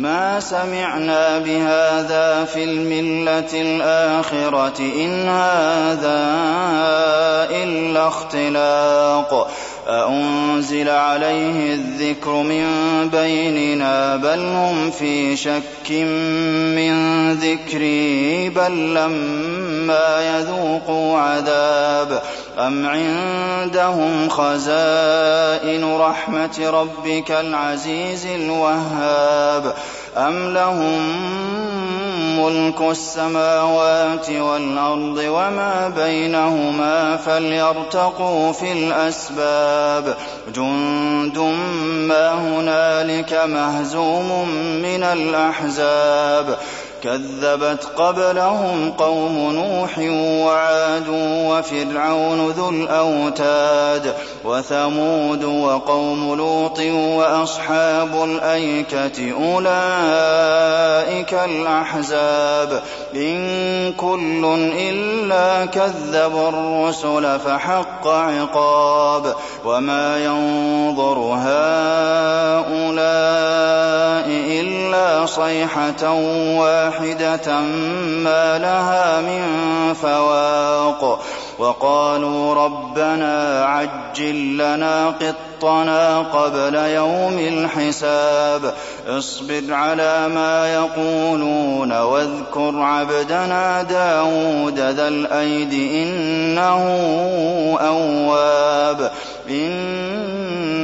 ما سمعنا بهذا في الملة الآخرة إن هذا إلا اختلاق. أأنزل عليه الذكر من بيننا بل هم في شك من ذكري بل لما يذوقوا عذاب أم عندهم خزائن رحمة ربك العزيز الوهاب أم لهم ملك السماوات والأرض وما بينهما فليرتقوا في الأسباب جند ما هنالك مهزوم من الأحزاب كذبت قبلهم قوم نوح وعاد وفرعون ذو الأوتاد وثمود وقوم لوط وأصحاب الأيكة أولئك الأحزاب إن كل إلا كذب الرسل فحق عقاب وما ينظر هؤلاء صيحة واحدة ما لها من فواق وقالوا ربنا عجل لنا قطنا قبل يوم الحساب اصبر على ما يقولون واذكر عبدنا داود ذا الأيد إنه أواب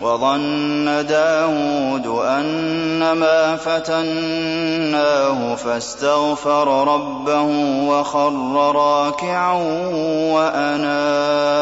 وظن داود أنما فتناه فاستغفر ربه وخر راكعا وأناب.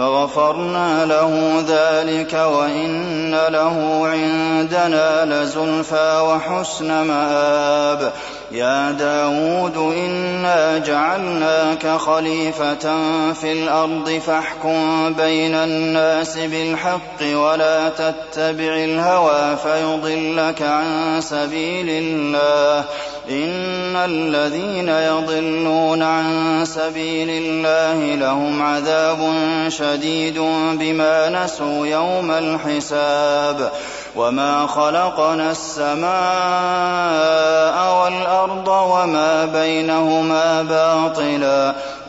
فغفرنا له ذلك وإن له عندنا لزلفى وحسن مآب. يا داود إنا جعلناك خليفة في الأرض فاحكم بين الناس بالحق ولا تتبع الهوى فيضلك عن سبيل الله. الذين يضلون عن سبيل الله لهم عذاب شديد بما نسوا يوم الحساب وما خلقنا السماء والأرض وما بينهما باطلا